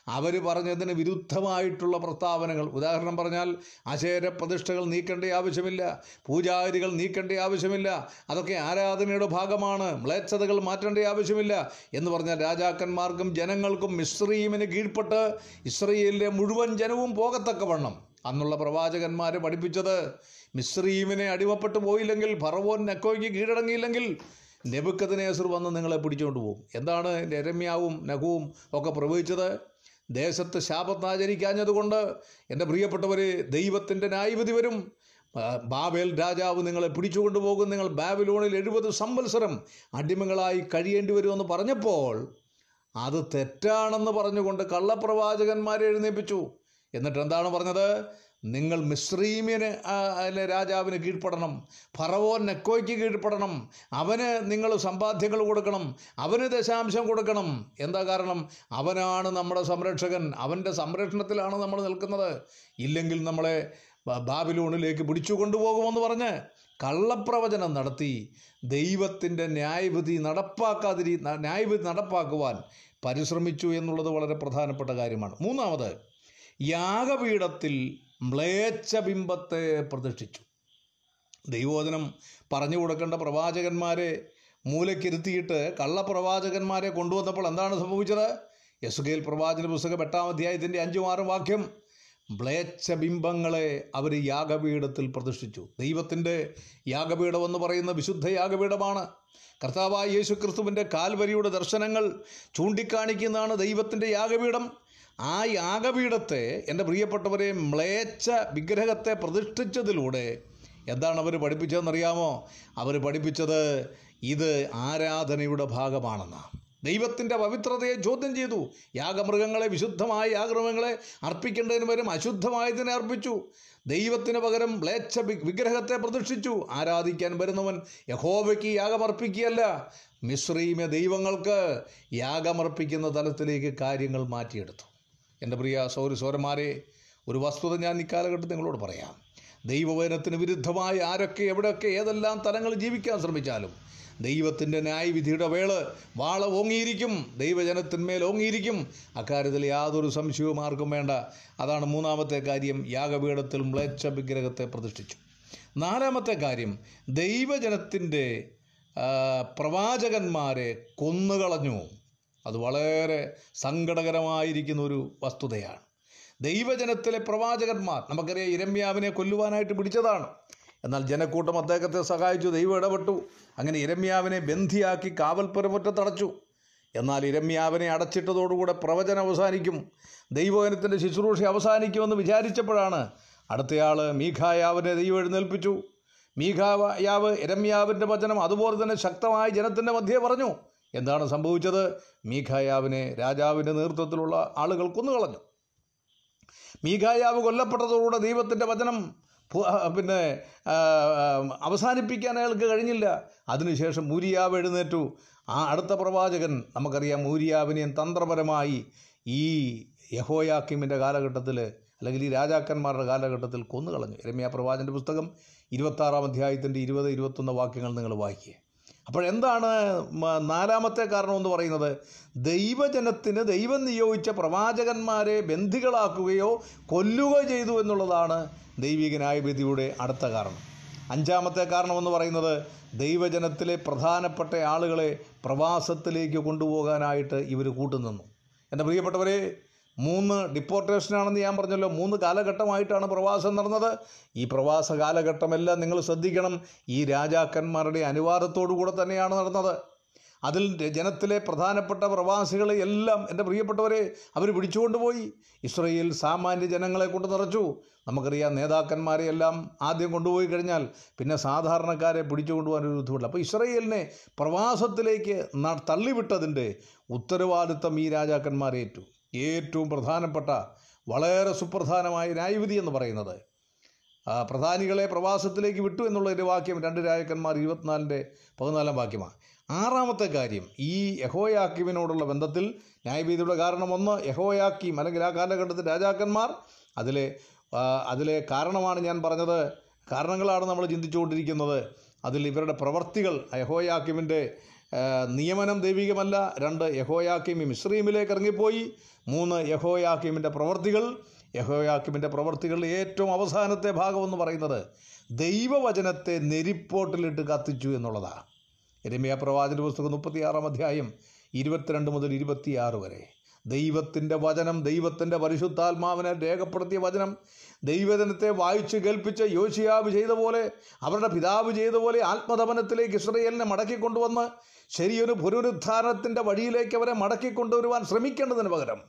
B: അവർ പറഞ്ഞതിന് വിരുദ്ധമായിട്ടുള്ള പ്രസ്താവനകൾ. ഉദാഹരണം പറഞ്ഞാൽ അശേര പ്രതിഷ്ഠകൾ നീക്കേണ്ട ആവശ്യമില്ല പൂജാരികൾ നീക്കേണ്ട ആവശ്യമില്ല അതൊക്കെ ആരാധനയുടെ ഭാഗമാണ് മ്ലേച്ഛതകൾ മാറ്റേണ്ട ആവശ്യമില്ല എന്ന് പറഞ്ഞാൽ രാജാക്കന്മാർക്കും ജനങ്ങൾക്കും മിശ്രീമിന് കീഴ്പ്പെട്ട് ഇസ്രയേലിലെ മുഴുവൻ ജനവും പോകത്തക്കവണ്ണം. അന്നുള്ള പ്രവാചകന്മാർ പഠിപ്പിച്ചത് മിശ്രീമിനെ അടിമപ്പെട്ടു പോയില്ലെങ്കിൽ ഫറവോൻ നെക്കോയ്ക്ക് കീഴടങ്ങിയില്ലെങ്കിൽ നെബുക്കതിനേസർ വന്ന് നിങ്ങളെ പിടിച്ചുകൊണ്ട് പോകും. എന്താണ് രമ്യാവും നഖുവും ഒക്കെ പ്രവചിച്ചത് ദേശത്ത് ശാപത്താചരിക്കാഞ്ഞതുകൊണ്ട് എന്റെ പ്രിയപ്പെട്ടവർ ദൈവത്തിന്റെ ന്യായവിധി വരും. ബാബേൽ രാജാവ് നിങ്ങളെ പിടിച്ചുകൊണ്ടു പോകും. നിങ്ങൾ ബാബിലോണിൽ എഴുപത് സംവത്സരം അടിമകളായി കഴിയേണ്ടി വരുമെന്ന് പറഞ്ഞപ്പോൾ അത് തെറ്റാണെന്ന് പറഞ്ഞുകൊണ്ട് കള്ളപ്രവാചകന്മാരെ എഴുന്നേൽപ്പിച്ചു എന്നിട്ട് എന്താണ് പറഞ്ഞത്? നിങ്ങൾ മിശ്രീമിന് അല്ലെ രാജാവിന് കീഴ്പ്പെടണം. ഫറവോൻ നെക്കോയ്ക്ക് കീഴ്പ്പെടണം. അവന് നിങ്ങൾ സമ്പാദ്യങ്ങൾ കൊടുക്കണം. അവന് ദശാംശം കൊടുക്കണം. എന്താ കാരണം? അവനാണ് നമ്മുടെ സംരക്ഷകൻ. അവന്റെ സംരക്ഷണത്തിലാണ് നമ്മൾ നിൽക്കുന്നത്. ഇല്ലെങ്കിൽ നമ്മളെ ബാബിലൂണിലേക്ക് പിടിച്ചു കൊണ്ടുപോകുമെന്ന് പറഞ്ഞ് കള്ളപ്രവചനം നടത്തി ദൈവത്തിന്റെ ന്യായവിധി നടപ്പാക്കാതിരി ന്യായവിധി നടപ്പാക്കുവാൻ പരിശ്രമിച്ചു എന്നുള്ളത് വളരെ പ്രധാനപ്പെട്ട കാര്യമാണ്. മൂന്നാമത് യാഗപീഠത്തിൽ മ്ലേച്ഛബിംബത്തെ പ്രതിഷ്ഠിച്ചു. ദൈവോധനം പറഞ്ഞു കൊടുക്കേണ്ട പ്രവാചകന്മാരെ മൂലക്കിരുത്തിയിട്ട് കള്ളപ്രവാചകന്മാരെ കൊണ്ടുവന്നപ്പോൾ എന്താണ് സംഭവിച്ചത്? യസുകേൽ പ്രവാചന പുസ്തകം എട്ടാം അധ്യായത്തിന്റെ അഞ്ചും ആറും വാക്യം മ്ലേച്ഛബിംബങ്ങളെ അവർ യാഗപീഠത്തിൽ പ്രതിഷ്ഠിച്ചു. ദൈവത്തിന്റെ യാഗപീഠം എന്ന് പറയുന്ന വിശുദ്ധ യാഗപീഠമാണ്. കർത്താവായ യേശു ക്രിസ്തുവിന്റെ കാൽവരിയുടെ ദർശനങ്ങൾ ചൂണ്ടിക്കാണിക്കുന്നതാണ് ദൈവത്തിന്റെ യാഗപീഠം. ആ യാഗപീഠത്തെ എന്റെ പ്രിയപ്പെട്ടവരെ മ്ലേച്ഛ വിഗ്രഹത്തെ പ്രതിഷ്ഠിച്ചതിലൂടെ എന്താണ് അവർ പഠിപ്പിച്ചതെന്നറിയാമോ? അവർ പഠിപ്പിച്ചത് ഇത് ആരാധനയുടെ ഭാഗമാണെന്നാണ് ദൈവത്തിന്റെ പവിത്രതയെ ചോദ്യം ചെയ്തു. യാഗമൃഗങ്ങളെ വിശുദ്ധമായ യാഗമൃഗങ്ങളെ അർപ്പിക്കേണ്ടതിന് പകരം അശുദ്ധമായതിനെ അർപ്പിച്ചു. ദൈവത്തിന് പകരം മ്ലേച്ഛ വിഗ്രഹത്തെ പ്രതിഷ്ഠിച്ചു. ആരാധിക്കാൻ വരുന്നവൻ യഹോവയ്ക്ക് യാഗമർപ്പിക്കുകയല്ല. മിശ്രീമ ദൈവങ്ങൾക്ക് യാഗമർപ്പിക്കുന്ന തലത്തിലേക്ക് കാര്യങ്ങൾ മാറ്റിയെടുത്തു. എന്റെ പ്രിയ സൗര സൗരന്മാരെ ഒരു വസ്തുത ഞാൻ ഇക്കാലഘട്ടത്തിൽ നിങ്ങളോട് പറയാം. ദൈവവചനത്തിന് വിരുദ്ധമായി ആരൊക്കെ എവിടെയൊക്കെ ഏതെല്ലാം തലങ്ങളിൽ ജീവിക്കാൻ ശ്രമിച്ചാലും ദൈവത്തിന്റെ ന്യായവിധിയുടെ വേൾ വാള ഓങ്ങിയിരിക്കും. ദൈവജനത്തിന്മേൽ ഓങ്ങിയിരിക്കും. അക്കാര്യത്തിൽ യാതൊരു സംശയവും ആർക്കും വേണ്ട. അതാണ് മൂന്നാമത്തെ കാര്യം. യാഗപീഠത്തിൽ മ്ലേച്ഛ വിഗ്രഹത്തെ പ്രതിഷ്ഠിച്ചു. നാലാമത്തെ കാര്യം ദൈവജനത്തിന്റെ പ്രവാചകന്മാരെ കൊന്നുകളഞ്ഞു. അത് വളരെ സങ്കടകരമായിരിക്കുന്ന ഒരു വസ്തുതയാണ്. ദൈവജനത്തിലെ പ്രവാചകന്മാർ നമുക്കറിയാം ഇരമ്യാവിനെ കൊല്ലുവാനായിട്ട് പിടിച്ചതാണ്. എന്നാൽ ജനക്കൂട്ടം അദ്ദേഹത്തെ സഹായിച്ചു ദൈവം ഇടപെട്ടു. അങ്ങനെ ഇരമ്യാവിനെ ബന്ധിയാക്കി കാവൽപ്പുരമുറ്റത്തടച്ചു എന്നാൽ ഇരമ്യാവിനെ അടച്ചിട്ടതോടുകൂടെ പ്രവചനം അവസാനിക്കും. ദൈവജനത്തിന്റെ ശുശ്രൂഷ അവസാനിക്കുമെന്ന് വിചാരിച്ചപ്പോഴാണ് അടുത്തയാൾ മീഖായാവിനെ ദൈവം എഴുന്നേൽപ്പിച്ചു. മീഖായാവ് ഇരമ്യാവിന്റെ വചനം അതുപോലെ തന്നെ ശക്തമായി ജനത്തിന്റെ മധ്യേ പറഞ്ഞു. എന്താണ് സംഭവിച്ചത്? മീഖായാവിനെ രാജാവിന്റെ നേതൃത്വത്തിലുള്ള ആളുകൾ കൊന്നുകളഞ്ഞു. മീഖായാവ് കൊല്ലപ്പെട്ടതോടുകൂടെ ദൈവത്തിന്റെ വചനം പിന്നെ അവസാനിപ്പിക്കാൻ അയാൾക്ക് കഴിഞ്ഞില്ല. അതിനുശേഷം മൂരിയാവ് എഴുന്നേറ്റു. ആ അടുത്ത പ്രവാചകൻ നമുക്കറിയാം മൂരിയാവിനെയും തന്ത്രപരമായി ഈ യഹോയാക്കിമിന്റെ കാലഘട്ടത്തിൽ അല്ലെങ്കിൽ ഈ രാജാക്കന്മാരുടെ കാലഘട്ടത്തിൽ കൊന്നുകളഞ്ഞു. രമ്യ പ്രവാചന്റെ പുസ്തകം ഇരുപത്താറാം അധ്യായത്തിന്റെ ഇരുപത് ഇരുപത്തൊന്ന് വാക്യങ്ങൾ നിങ്ങൾ വായിക്കുക അപ്പോഴെന്താണ് നാലാമത്തെ കാരണം എന്ന് പറയുന്നത്? ദൈവജനത്തിന് ദൈവം നിയോഗിച്ച പ്രവാചകന്മാരെ ബന്ധികളാക്കുകയോ കൊല്ലുക ചെയ്തു എന്നുള്ളതാണ് ദൈവിക ന്യായവിധിയുടെ അടുത്ത കാരണം. അഞ്ചാമത്തെ കാരണമെന്ന് പറയുന്നത് ദൈവജനത്തിലെ പ്രധാനപ്പെട്ട ആളുകളെ പ്രവാസത്തിലേക്ക് കൊണ്ടുപോകാനായിട്ട് ഇവർ കൂട്ടുനിന്നു. എന്റെ പ്രിയപ്പെട്ടവരെ മൂന്ന് ഡിപ്പോർട്ടേഷനാണെന്ന് ഞാൻ പറഞ്ഞല്ലോ. മൂന്ന് കാലഘട്ടമായിട്ടാണ് പ്രവാസം നടന്നത്. ഈ പ്രവാസ കാലഘട്ടമെല്ലാം നിങ്ങൾ ശ്രദ്ധിക്കണം. ഈ രാജാക്കന്മാരുടെ അനുവാദത്തോടു കൂടെ തന്നെയാണ് നടന്നത്. അതിൽ ജനത്തിലെ പ്രധാനപ്പെട്ട പ്രവാസികളെ എല്ലാം എന്റെ പ്രിയപ്പെട്ടവരെ അവർ പിടിച്ചുകൊണ്ടുപോയി. ഇസ്രയേൽ സാമാന്യ ജനങ്ങളെ കൊണ്ട് നിറച്ചു. നമുക്കറിയാം നേതാക്കന്മാരെ എല്ലാം ആദ്യം കൊണ്ടുപോയി കഴിഞ്ഞാൽ പിന്നെ സാധാരണക്കാരെ പിടിച്ചു കൊണ്ടുപോകാൻ ഒരു ബുദ്ധിമുട്ടില്ല. അപ്പോൾ ഇസ്രയേലിനെ പ്രവാസത്തിലേക്ക് തള്ളിവിട്ടതിന്റെ ഉത്തരവാദിത്തം ഈ രാജാക്കന്മാരേറ്റു. ഏറ്റവും പ്രധാനപ്പെട്ട വളരെ സുപ്രധാനമായ ന്യായവിധി എന്ന് പറയുന്നത്. പ്രധാനികളെ പ്രവാസത്തിലേക്ക് വിട്ടു എന്നുള്ളതിന്റെ വാക്യം രണ്ട് രാജാക്കന്മാർ ഇരുപത്തിനാലിന്റെ പതിനാലാം വാക്യമാണ്. ആറാമത്തെ കാര്യം ഈ യഹോയാക്കിമിനോടുള്ള ബന്ധത്തിൽ ന്യായവിധിയുടെ കാരണം ഒന്ന് യഹോയാക്കിം അല്ലെങ്കിൽ ആ കാലഘട്ടത്തിൽ രാജാക്കന്മാർ അതിലെ അതിലെ കാരണമാണ് ഞാൻ പറഞ്ഞത്. കാരണങ്ങളാണ് നമ്മൾ ചിന്തിച്ചുകൊണ്ടിരിക്കുന്നത്. അതിൽ ഇവരുടെ പ്രവർത്തികൾ യഹോയാക്കിമിന്റെ നിയമനം ദൈവികമല്ല. രണ്ട് യഹോയാക്കിമി മിശ്രീമിലേക്ക് ഇറങ്ങിപ്പോയി. മൂന്ന് യഹോയാക്കിമിന്റെ പ്രവർത്തികൾ. യഹോയാക്കിമിന്റെ പ്രവർത്തികളിൽ ഏറ്റവും അവസാനത്തെ ഭാഗമെന്ന് പറയുന്നത് ദൈവവചനത്തെ നെരിപ്പോട്ടിലിട്ട് കത്തിച്ചു എന്നുള്ളതാണ്. എരമിയ പ്രവാചന പുസ്തകം മുപ്പത്തിയാറാം അധ്യായം ഇരുപത്തിരണ്ട് മുതൽ ഇരുപത്തിയാറ് വരെ. ദൈവത്തിന്റെ വചനം ദൈവത്തിന്റെ പരിശുദ്ധാത്മാവിനെ രേഖപ്പെടുത്തിയ വചനം ദൈവജനത്തെ വായിച്ച് കേൾപ്പിച്ച് യോശിയാവ് ചെയ്ത പോലെ അവരുടെ പിതാവ് ചെയ്ത പോലെ ആത്മതപനത്തിലേക്ക് ഇസ്രയേലിനെ മടക്കിക്കൊണ്ടുവന്ന് ശരിയൊരു പുനരുദ്ധാരണത്തിന്റെ വഴിയിലേക്ക് അവരെ മടക്കി കൊണ്ടുവരുവാൻ ശ്രമിക്കേണ്ടതിന് പകരം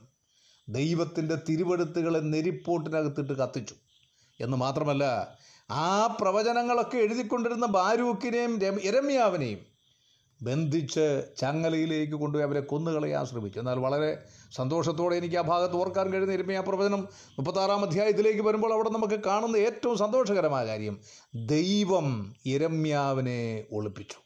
B: ദൈവത്തിന്റെ തിരുവെടുത്തുകളെ നെരിപ്പോട്ടിനകത്തിട്ട് കത്തിച്ചു. എന്ന് മാത്രമല്ല ആ പ്രവചനങ്ങളൊക്കെ എഴുതിക്കൊണ്ടിരുന്ന ബാരൂക്കിനെയും രമ- ബന്ധിച്ച് ചങ്ങലയിലേക്ക് കൊണ്ടുപോയി അവരെ കൊന്നുകളയാൻ ശ്രമിച്ചു. എന്നാൽ വളരെ സന്തോഷത്തോടെ എനിക്ക് ആ ഭാഗത്ത് ഓർക്കാൻ കഴിയുന്ന ഇരമ്യ പ്രവചനം മുപ്പത്താറാം അധ്യായത്തിലേക്ക് വരുമ്പോൾ അവിടെ നമുക്ക് കാണുന്ന ഏറ്റവും സന്തോഷകരമായ കാര്യം ദൈവം ഇരമ്യാവിനെ ഒളിപ്പിച്ചു.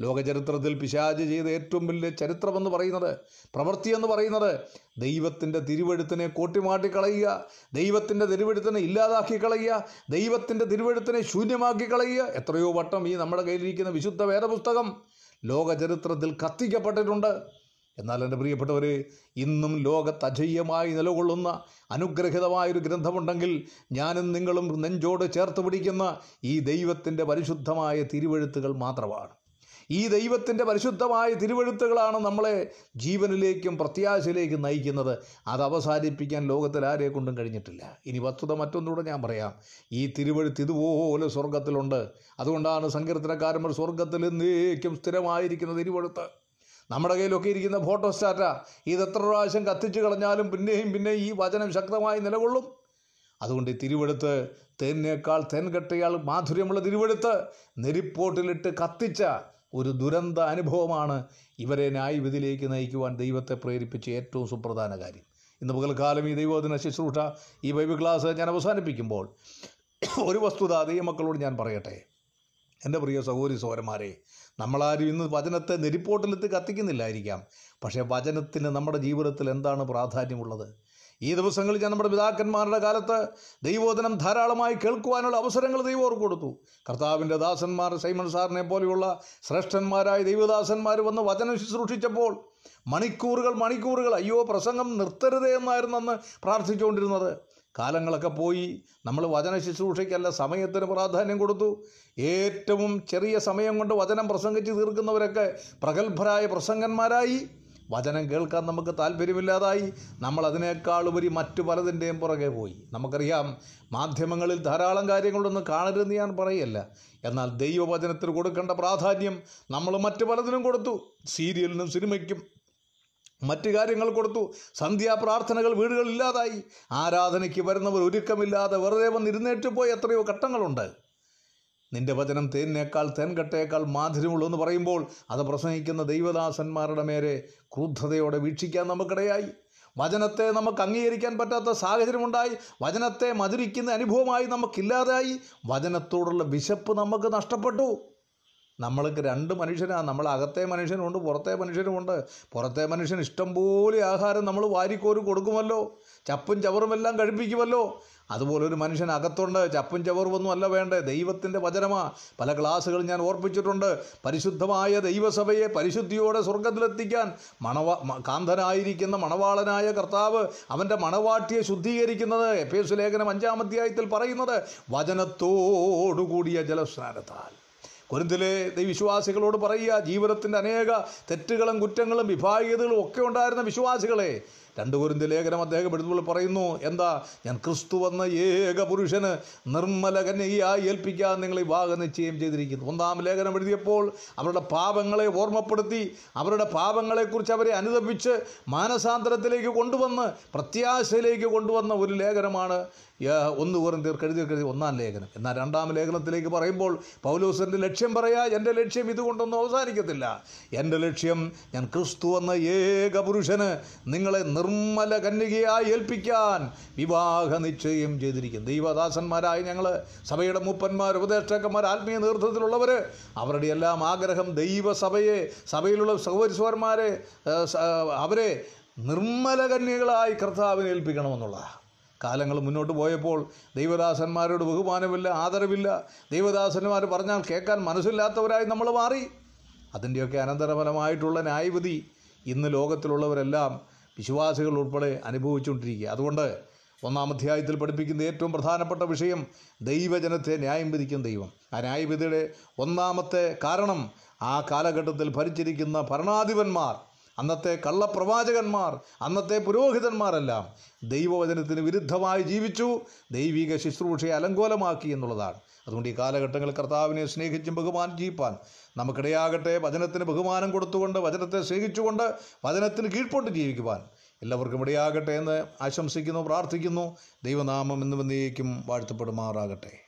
B: ലോകചരിത്രത്തിൽ പിശാജ് ചെയ്ത ഏറ്റവും വലിയ ചരിത്രമെന്ന് പറയുന്നത് പ്രവൃത്തി എന്ന് പറയുന്നത് ദൈവത്തിന്റെ തിരുവെഴുത്തിനെ കൂട്ടിമാട്ടിക്കളയുക ദൈവത്തിന്റെ തിരുവെഴുത്തിനെ ഇല്ലാതാക്കി കളയുക ദൈവത്തിന്റെ തിരുവെഴുത്തിനെ ശൂന്യമാക്കി കളയുക എത്രയോ വട്ടം ഈ നമ്മുടെ കയ്യിലിരിക്കുന്ന വിശുദ്ധ വേദപുസ്തകം ലോകചരിത്രത്തിൽ കത്തിക്കപ്പെട്ടിട്ടുണ്ട്. എന്നാൽ എന്റെ പ്രിയപ്പെട്ടവർ ഇന്നും ലോകത്ത് അജയ്യമായി നിലകൊള്ളുന്ന അനുഗ്രഹിതമായൊരു ഗ്രന്ഥമുണ്ടെങ്കിൽ ഞാനും നിങ്ങളും നെഞ്ചോട് ചേർത്ത് പിടിക്കുന്ന ഈ ദൈവത്തിന്റെ പരിശുദ്ധമായ തിരുവെഴുത്തുകൾ മാത്രമാണ്. ഈ ദൈവത്തിന്റെ പരിശുദ്ധമായ തിരുവഴുത്തുകളാണ് നമ്മളെ ജീവനിലേക്കും പ്രത്യാശയിലേക്കും നയിക്കുന്നത്. അത് അവസാനിപ്പിക്കാൻ ലോകത്തിൽ ആരെ കൊണ്ടും കഴിഞ്ഞിട്ടില്ല. ഇനി വസ്തുത മറ്റൊന്നുകൂടെ ഞാൻ പറയാം. ഈ തിരുവഴുത്ത് ഇതുപോലെ സ്വർഗത്തിലുണ്ട് അതുകൊണ്ടാണ് സങ്കീർത്തനക്കാരന്മാർ സ്വർഗത്തിൽ എന്നേക്കും സ്ഥിരമായിരിക്കുന്ന തിരുവഴുത്ത്. നമ്മുടെ കയ്യിലൊക്കെ ഇരിക്കുന്ന ഫോട്ടോ സ്റ്റാറ്റ ഇത് എത്ര പ്രാവശ്യം കത്തിച്ചു കളഞ്ഞാലും പിന്നെയും പിന്നെയും ഈ വചനം ശക്തമായി നിലകൊള്ളും. അതുകൊണ്ട് ഈ തിരുവെടുത്ത് തേനേക്കാൾ തേൻകെട്ടയാൾ മാധുര്യമുള്ള തിരുവെടുത്ത് നെരിപ്പോട്ടിലിട്ട് കത്തിച്ച ഒരു ദുരന്ത അനുഭവമാണ് ഇവരെ ന്യായവിധിയിലേക്ക് നയിക്കുവാൻ ദൈവത്തെ പ്രേരിപ്പിച്ച ഏറ്റവും സുപ്രധാന കാര്യം. ഇന്ന് പകൽക്കാലം ഈ ദൈവദിന ശുശ്രൂഷ ഈ ബൈബിൾ ക്ലാസ് ഞാൻ അവസാനിപ്പിക്കുമ്പോൾ ഒരു വസ്തുത ദൈവമക്കളോട് ഞാൻ പറയട്ടെ. എന്റെ പ്രിയ സഹോദരി സഹോദരന്മാരെ നമ്മളാരും ഇന്ന് വചനത്തെ നെരിപ്പോട്ടിലെത്തി കത്തിക്കുന്നില്ലായിരിക്കാം. പക്ഷേ വചനത്തിന് നമ്മുടെ ജീവിതത്തിൽ എന്താണ് പ്രാധാന്യമുള്ളത്? ഈ ദിവസങ്ങളിൽ ഞാൻ നമ്മുടെ പിതാക്കന്മാരുടെ കാലത്ത് ദൈവോധനം ധാരാളമായി കേൾക്കുവാനുള്ള അവസരങ്ങൾ ദൈവം അവർക്ക് കൊടുത്തു. കർത്താവിന്റെ ദാസന്മാർ സൈമൺ സാറിനെ പോലെയുള്ള ശ്രേഷ്ഠന്മാരായ ദൈവദാസന്മാർ വന്ന് വചനം ശുശ്രൂഷിച്ചപ്പോൾ മണിക്കൂറുകൾ മണിക്കൂറുകൾ അയ്യോ പ്രസംഗം നിർത്തരുതേ എന്നായിരുന്നു അന്ന് പ്രാർത്ഥിച്ചുകൊണ്ടിരുന്നത്. കാലങ്ങളൊക്കെ പോയി. നമ്മൾ വചന ശുശ്രൂഷയ്ക്കല്ല സമയത്തിന് പ്രാധാന്യം കൊടുത്തു. ഏറ്റവും ചെറിയ സമയം കൊണ്ട് വചനം പ്രസംഗിച്ച് തീർക്കുന്നവരൊക്കെ പ്രഗത്ഭരായ പ്രസംഗന്മാരായി. വചനം കേൾക്കാൻ നമുക്ക് താല്പര്യമില്ലാതായി. നമ്മൾ അതിനേക്കാൾ ഉപരി മറ്റു പലതിന്റെയും പുറകെ പോയി. നമുക്കറിയാം മാധ്യമങ്ങളിൽ ധാരാളം കാര്യങ്ങളൊന്നും കാണരുതെന്ന് ഞാൻ പറയല്ല. എന്നാൽ ദൈവവചനത്തിന് കൊടുക്കേണ്ട പ്രാധാന്യം നമ്മൾ മറ്റു പലതിനും കൊടുത്തു. സീരിയലിനും സിനിമയ്ക്കും മറ്റു കാര്യങ്ങൾ കൊടുത്തു. സന്ധ്യാപ്രാർത്ഥനകൾ വീടുകളിൽ ഇല്ലാതായി. ആരാധനയ്ക്ക് വരുന്നവർ ഒരുക്കമില്ലാതെ വെറുതെ വന്നിരുന്നേറ്റ് പോയി എത്രയോ ഘട്ടങ്ങളുണ്ട്. നിന്റെ വചനം തേനിനേക്കാൾ തേൻകട്ടയേക്കാൾ മാധുര്യമുള്ളൂ എന്ന് പറയുമ്പോൾ അത് പ്രസംഗിക്കുന്ന ദൈവദാസന്മാരുടെ മേരെ ക്രൂദ്ധതയോടെ വീക്ഷിക്കാൻ നമുക്കിടയായി. വചനത്തെ നമുക്ക് അംഗീകരിക്കാൻ പറ്റാത്ത സാഹചര്യമുണ്ടായി. വചനത്തെ മധുരിക്കുന്ന അനുഭവമായി നമുക്കില്ലാതായി. വചനത്തോടുള്ള വിശപ്പ് നമുക്ക് നഷ്ടപ്പെട്ടു. നമ്മൾക്ക് രണ്ട് മനുഷ്യനാണ് നമ്മൾ അകത്തെ മനുഷ്യനുണ്ട് പുറത്തെ മനുഷ്യനുമുണ്ട്. പുറത്തെ മനുഷ്യൻ ഇഷ്ടംപോലെ ആഹാരം നമ്മൾ വാരിക്കോരി കൊടുക്കുമല്ലോ. ചപ്പും ചവറുമെല്ലാം കഴിപ്പിക്കുമല്ലോ. അതുപോലെ ഒരു മനുഷ്യൻ അകത്തുണ്ട്. ചപ്പും ചവറുമൊന്നും അല്ല വേണ്ടേ. ദൈവത്തിന്റെ വചനമാ. പല ക്ലാസ്സുകൾ ഞാൻ ഓർപ്പിച്ചിട്ടുണ്ട്. പരിശുദ്ധമായ ദൈവസഭയെ പരിശുദ്ധിയോടെ സ്വർഗത്തിലെത്തിക്കാൻ മണവ കാന്തനായിരിക്കുന്ന മണവാളനായ കർത്താവ് അവന്റെ മണവാട്ടിയെ ശുദ്ധീകരിക്കുന്നത് എഫേസ് ലേഖനം അഞ്ചാം അധ്യായത്തിൽ പറയുന്നത് വചനത്തോടുകൂടിയ ജലസ്നാനത്താൽ. കൊരിന്തിലെ വിശ്വാസികളോട് പറയുക ജീവിതത്തിന്റെ അനേക തെറ്റുകളും കുറ്റങ്ങളും വിഭാഗീയതകളും ഒക്കെ ഉണ്ടായിരുന്ന വിശ്വാസികളെ രണ്ട് കുരുന്തി ലേഖനം അദ്ദേഹം എഴുതുമ്പോൾ പറയുന്നു എന്താ ഞാൻ ക്രിസ്തു വന്ന ഏക പുരുഷന് നിർമ്മല കന്യകയായി ഏൽപ്പിക്കാൻ നിങ്ങൾ വിവാഹ നിശ്ചയം ചെയ്തിരിക്കുന്നു. ഒന്നാം ലേഖനം എഴുതിയപ്പോൾ അവരുടെ പാപങ്ങളെ ഓർമ്മപ്പെടുത്തി അവരുടെ പാപങ്ങളെക്കുറിച്ച് അവരെ അനുദപിച്ച് മാനസാന്തരത്തിലേക്ക് കൊണ്ടുവന്ന് പ്രത്യാശയിലേക്ക് കൊണ്ടുവന്ന ഒരു ലേഖനമാണ് ഒന്ന് കോറിന്ത്യർക്ക് എഴുതി കഴുതി ഒന്നാം ലേഖനം. എന്നാൽ രണ്ടാം ലേഖനത്തിലേക്ക് പറയുമ്പോൾ പൗലോസിന്റെ ലക്ഷ്യം പറയാ എന്റെ ലക്ഷ്യം ഇതുകൊണ്ടൊന്നും അവസാനിക്കത്തില്ല. എന്റെ ലക്ഷ്യം ഞാൻ ക്രിസ്തു എന്ന ഏക പുരുഷന് നിങ്ങളെ നിർമ്മല കന്യകയായി ഏൽപ്പിക്കാൻ വിവാഹ നിശ്ചയം ചെയ്തിരിക്കുന്നു. ദൈവദാസന്മാരായ ഞങ്ങൾ സഭയുടെ മൂപ്പന്മാർ ഉപദേഷ്ടാക്കന്മാർ ആത്മീയ നേതൃത്വത്തിലുള്ളവർ അവരുടെ എല്ലാം ആഗ്രഹം ദൈവസഭയെ സഭയിലുള്ള സഹോദരിസ്വന്മാരെ അവരെ നിർമ്മല കന്യകളായി കർത്താവിനെ ഏൽപ്പിക്കണമെന്നുള്ളതാണ് കാലങ്ങൾ മുന്നോട്ട് പോയപ്പോൾ ദൈവദാസന്മാരോട് ബഹുമാനമില്ല ആദരവില്ല. ദൈവദാസന്മാർ പറഞ്ഞാൽ കേൾക്കാൻ മനസ്സില്ലാത്തവരായി നമ്മൾ മാറി. അതിന്റെയൊക്കെ അനന്തരഫലമായിട്ടുള്ള ന്യായവിധി ഇന്ന് ലോകത്തിലുള്ളവരെല്ലാം വിശ്വാസികൾ ഉൾപ്പെടെ അനുഭവിച്ചുകൊണ്ടിരിക്കുക. അതുകൊണ്ട് ഒന്നാം അധ്യായത്തിൽ പഠിപ്പിക്കുന്ന ഏറ്റവും പ്രധാനപ്പെട്ട വിഷയം ദൈവജനത്തെ ന്യായം വിധിക്കും ദൈവം. ആ ന്യായവിധിയുടെ ഒന്നാമത്തെ കാരണം ആ കാലഘട്ടത്തിൽ ഭരിച്ചിരിക്കുന്ന ഭരണാധിപന്മാർ അന്നത്തെ കള്ളപ്രവാചകന്മാർ അന്നത്തെ പുരോഹിതന്മാരെല്ലാം ദൈവവചനത്തിന് വിരുദ്ധമായി ജീവിച്ചു ദൈവിക ശുശ്രൂഷയെ അലങ്കോലമാക്കി എന്നുള്ളതാണ്. അതുകൊണ്ട് ഈ കാലഘട്ടങ്ങളിൽ കർത്താവിനെ സ്നേഹിച്ചും ബഹുമാനം ജീവിപ്പാൻ നമുക്കിടയാകട്ടെ. വചനത്തിന് ബഹുമാനം കൊടുത്തുകൊണ്ട് വചനത്തെ സ്നേഹിച്ചുകൊണ്ട് വചനത്തിന് കീഴ്പോട്ട് ജീവിക്കുവാൻ എല്ലാവർക്കും ഇടയാകട്ടെ എന്ന് ആശംസിക്കുന്നു പ്രാർത്ഥിക്കുന്നു. ദൈവനാമം എന്ന് വന്നേക്കും വാഴ്ത്തപ്പെടുമാറാകട്ടെ.